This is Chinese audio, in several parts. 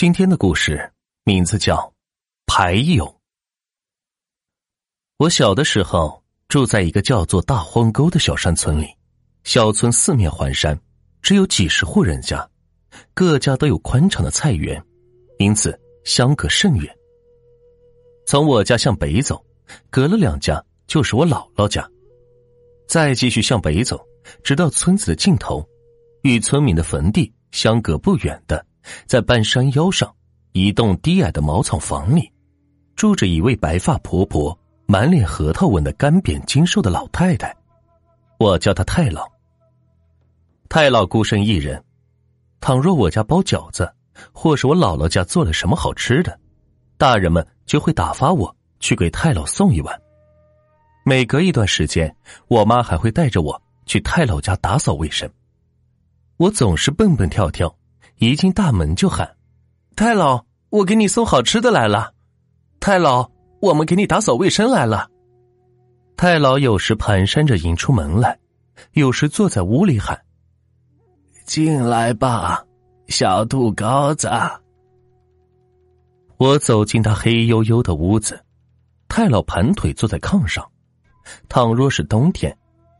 今天的故事名字叫《牌友》。我小的时候住在一个叫做大荒沟的小山村里，小村四面环山，只有几十户人家，各家都有宽敞的菜园，因此相隔甚远。从我家向北走，隔了两家就是我姥姥家，再继续向北走，直到村子的尽头，与村民的坟地相隔不远的。在半山腰上，一栋低矮的茅草房里，住着一位白发婆婆、满脸核桃纹的干瘪精瘦的老太太。我叫她太老。太老孤身一人，倘若我家包饺子，或是我姥姥家做了什么好吃的，大人们就会打发我去给太老送一碗。每隔一段时间，我妈还会带着我去太老家打扫卫生。我总是蹦蹦跳跳。一进大门就喊：“太老，我给你送好吃的来了。”“太老，我们给你打扫卫生来了。”太老有时蹒跚着迎出门来，有时坐在屋里喊：“进来吧，小兔羔子。”我走进他黑黝黝的屋子，太老盘腿坐在炕上。倘若是冬天，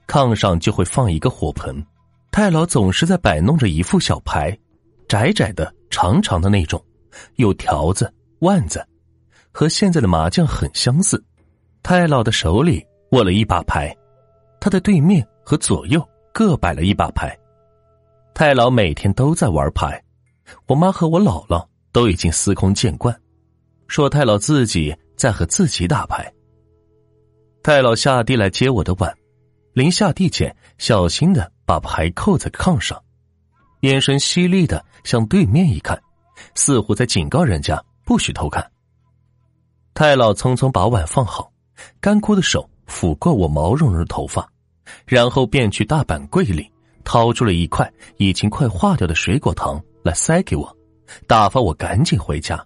炕上就会放一个火盆。太老总是在摆弄着一副小牌。窄窄的、长长的那种，有条子、腕子，和现在的麻将很相似。太老的手里握了一把牌，他的对面和左右各摆了一把牌。太老每天都在玩牌，我妈和我姥姥都已经司空见惯，说太老自己在和自己打牌。太老下地来接我的碗，临下地前小心的把牌扣在炕上。眼神犀利的向对面一看，似乎在警告人家不许偷看。太老匆匆把碗放好，干枯的手抚过我毛茸茸的头发，然后便去大板柜里掏出了一块已经快化掉的水果糖来塞给我，打发我赶紧回家。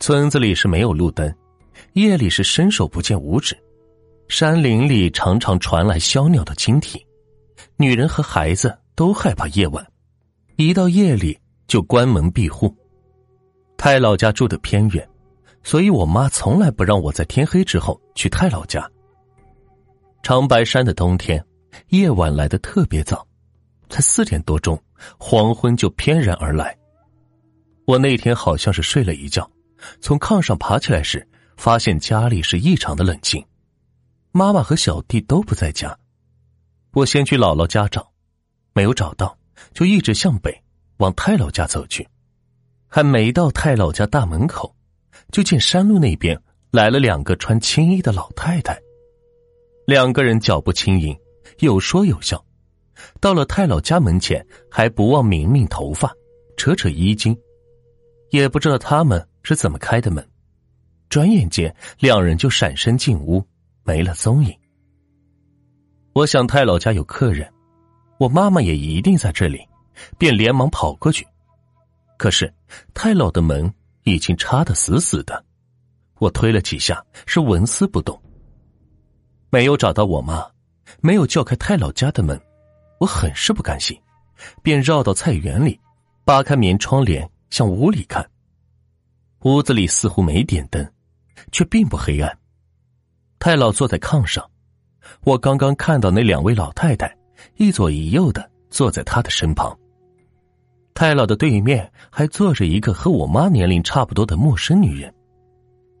村子里是没有路灯，夜里是伸手不见五指，山林里常常传来小鸟的惊啼，女人和孩子。都害怕夜晚，一到夜里就关门闭户。太老家住的偏远，所以我妈从来不让我在天黑之后去太老家。长白山的冬天，夜晚来的特别早，才四点多钟，黄昏就翩然而来。我那天好像是睡了一觉，从炕上爬起来时，发现家里是异常的冷清，妈妈和小弟都不在家。我先去姥姥家找。没有找到，就一直向北往太老家走去，还没到太老家大门口，就见山路那边来了两个穿青衣的老太太。两个人脚步轻盈，有说有笑，到了太老家门前，还不忘抿抿头发，扯扯衣襟，也不知道他们是怎么开的门。转眼间，两人就闪身进屋，没了踪影。我想太老家有客人。我妈妈也一定在这里，便连忙跑过去。可是太老的门已经插得死死的，我推了几下，是纹丝不动。没有找到我妈，没有叫开太老家的门，我很是不甘心，便绕到菜园里，扒开棉窗帘向屋里看。屋子里似乎没点灯，却并不黑暗。太老坐在炕上，我刚刚看到那两位老太太。一左一右的坐在他的身旁。太老的对面还坐着一个和我妈年龄差不多的陌生女人，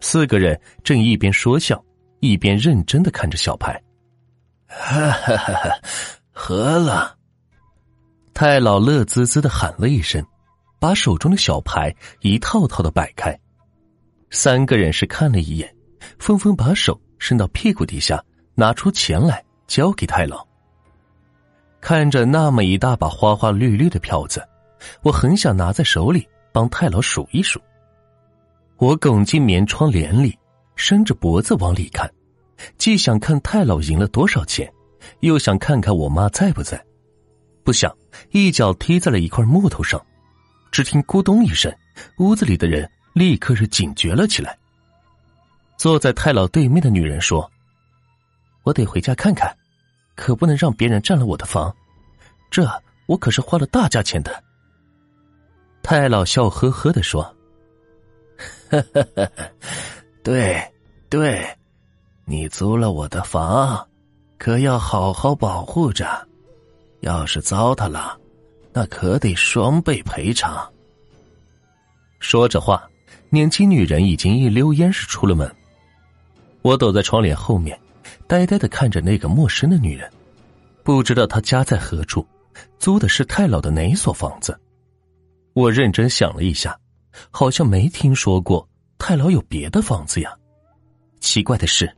四个人正一边说笑，一边认真的看着小牌。哈哈哈！哈，喝了。太老乐滋滋的喊了一声，把手中的小牌一套套的摆开。三个人是看了一眼，纷纷把手伸到屁股底下，拿出钱来交给太老。看着那么一大把花花绿绿的票子，我很想拿在手里帮太老数一数。我拱进棉窗帘里，伸着脖子往里看，既想看太老赢了多少钱，又想看看我妈在不在。不想一脚踢在了一块木头上，只听咕咚一声，屋子里的人立刻是警觉了起来。坐在太老对面的女人说：“我得回家看看。”可不能让别人占了我的房，这我可是花了大价钱的。太老笑呵呵的说：“呵呵呵，对对，你租了我的房，可要好好保护着。要是糟蹋了，那可得双倍赔偿。”说着话，年轻女人已经一溜烟是出了门。我躲在窗帘后面，呆呆的看着那个陌生的女人，不知道她家在何处，租的是太老的哪所房子。我认真想了一下，好像没听说过太老有别的房子呀。奇怪的是，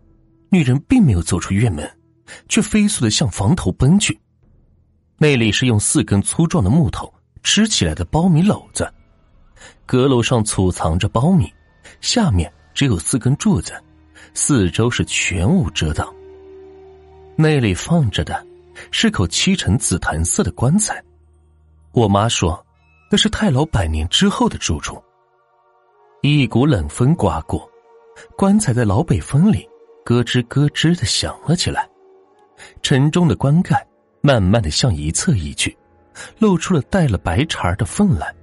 女人并没有走出院门，却飞速的向房头奔去。那里是用四根粗壮的木头支起来的苞米篓子，阁楼上储藏着苞米，下面只有四根柱子。四周是全无遮挡。那里放着的，是口漆成紫檀色的棺材。我妈说，那是太老百年之后的住处。一股冷风刮过，棺材在老北风里咯吱咯吱的响了起来。沉重的棺盖慢慢的向一侧移去，露出了带了白茬的缝来。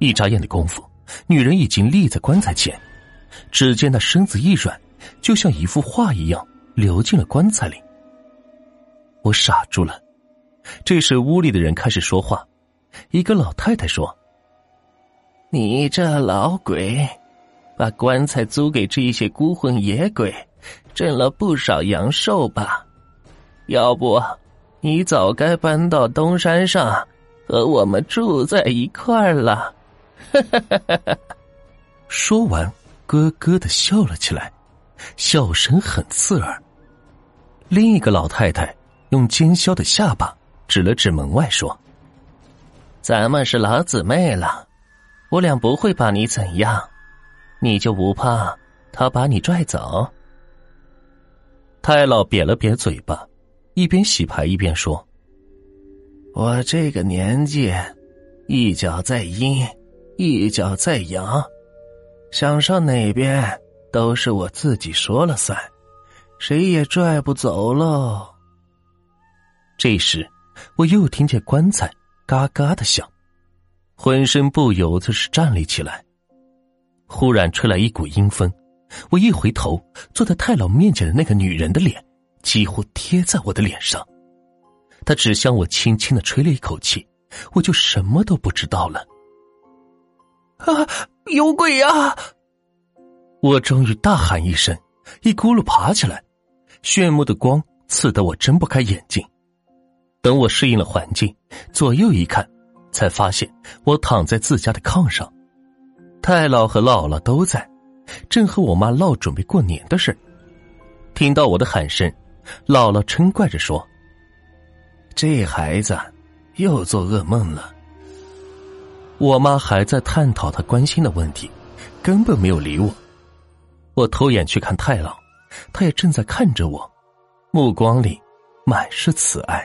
一眨眼的功夫，女人已经立在棺材前，只见那身子一软。就像一幅画一样流进了棺材里。我傻住了。这时屋里的人开始说话。一个老太太说：“你这老鬼，把棺材租给这些孤魂野鬼，挣了不少阳寿吧？要不，你早该搬到东山上，和我们住在一块儿了。” 说完，咯咯的笑了起来。笑声很刺耳。另一个老太太用尖削的下巴指了指门外，说：“咱们是老姊妹了，我俩不会把你怎样，你就不怕他把你拽走？”太老瘪了瘪嘴巴，一边洗牌一边说：“我这个年纪，一脚在阴，一脚在阳，想上哪边？”都是我自己说了算，谁也拽不走喽。这时，我又听见棺材嘎嘎的响，浑身不由得是站立起来。忽然吹来一股阴风，我一回头，坐在太老面前的那个女人的脸几乎贴在我的脸上，她只向我轻轻的吹了一口气，我就什么都不知道了。啊，有鬼呀！我终于大喊一声，一咕噜爬起来，炫目的光刺得我睁不开眼睛。等我适应了环境，左右一看，才发现我躺在自家的炕上，太姥和姥姥都在，正和我妈唠准备过年的事。听到我的喊声，姥姥嗔怪着说：“这孩子又做噩梦了。”我妈还在探讨她关心的问题，根本没有理我。我偷眼去看太老，他也正在看着我，目光里满是慈爱。